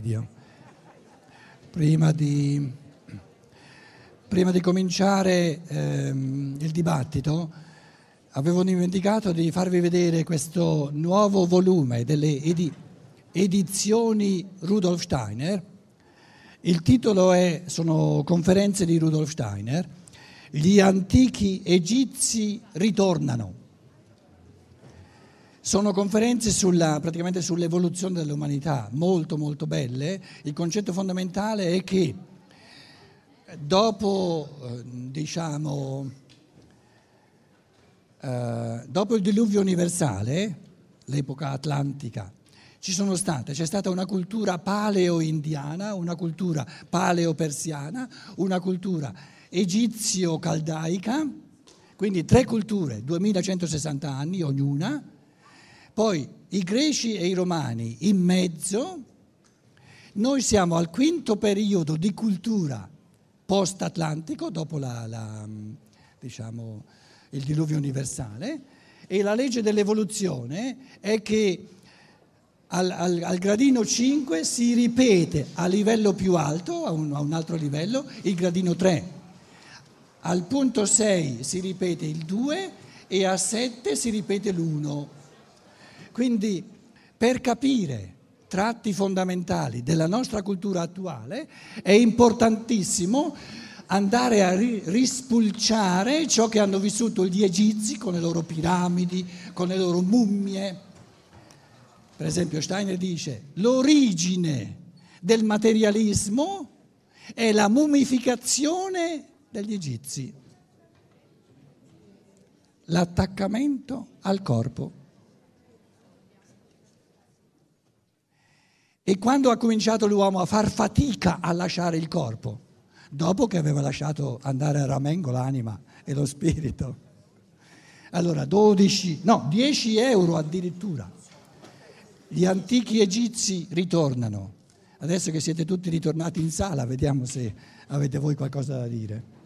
video. Prima di, prima di cominciare ehm, il dibattito avevo dimenticato di farvi vedere questo nuovo volume delle edi- edizioni Rudolf Steiner. Il titolo è, sono conferenze di Rudolf Steiner, Gli antichi egizi ritornano. Sono conferenze sulla, praticamente sull'evoluzione dell'umanità, molto molto belle. Il concetto fondamentale è che dopo, eh, diciamo, eh, dopo il diluvio universale, l'epoca atlantica, state, c'è stata una cultura paleo-indiana, una cultura paleo-persiana, una cultura egizio-caldaica, quindi tre culture, 2160 anni ognuna poi i greci e i romani in mezzo, noi siamo al quinto periodo di cultura post-atlantico, dopo la, la, diciamo, il diluvio universale, e la legge dell'evoluzione è che al, al, al, gradino 5 si ripete a livello più alto, a un, a un altro livello, il gradino 3. Al punto 6 si ripete il 2 e a 7 si ripete l'1. Quindi per capire tratti fondamentali della nostra cultura attuale è importantissimo andare a rispulciare ciò che hanno vissuto gli egizi con le loro piramidi, con le loro mummie. Per esempio Steiner dice l'origine del materialismo è la mummificazione degli egizi, l'attaccamento al corpo. E quando ha cominciato l'uomo a far fatica a lasciare il corpo? Dopo che aveva lasciato andare a ramengo l'anima e lo spirito. Allora 12, no, 10 euro addirittura. Gli antichi egizi ritornano. Adesso che siete tutti ritornati in sala, vediamo se avete voi qualcosa da dire.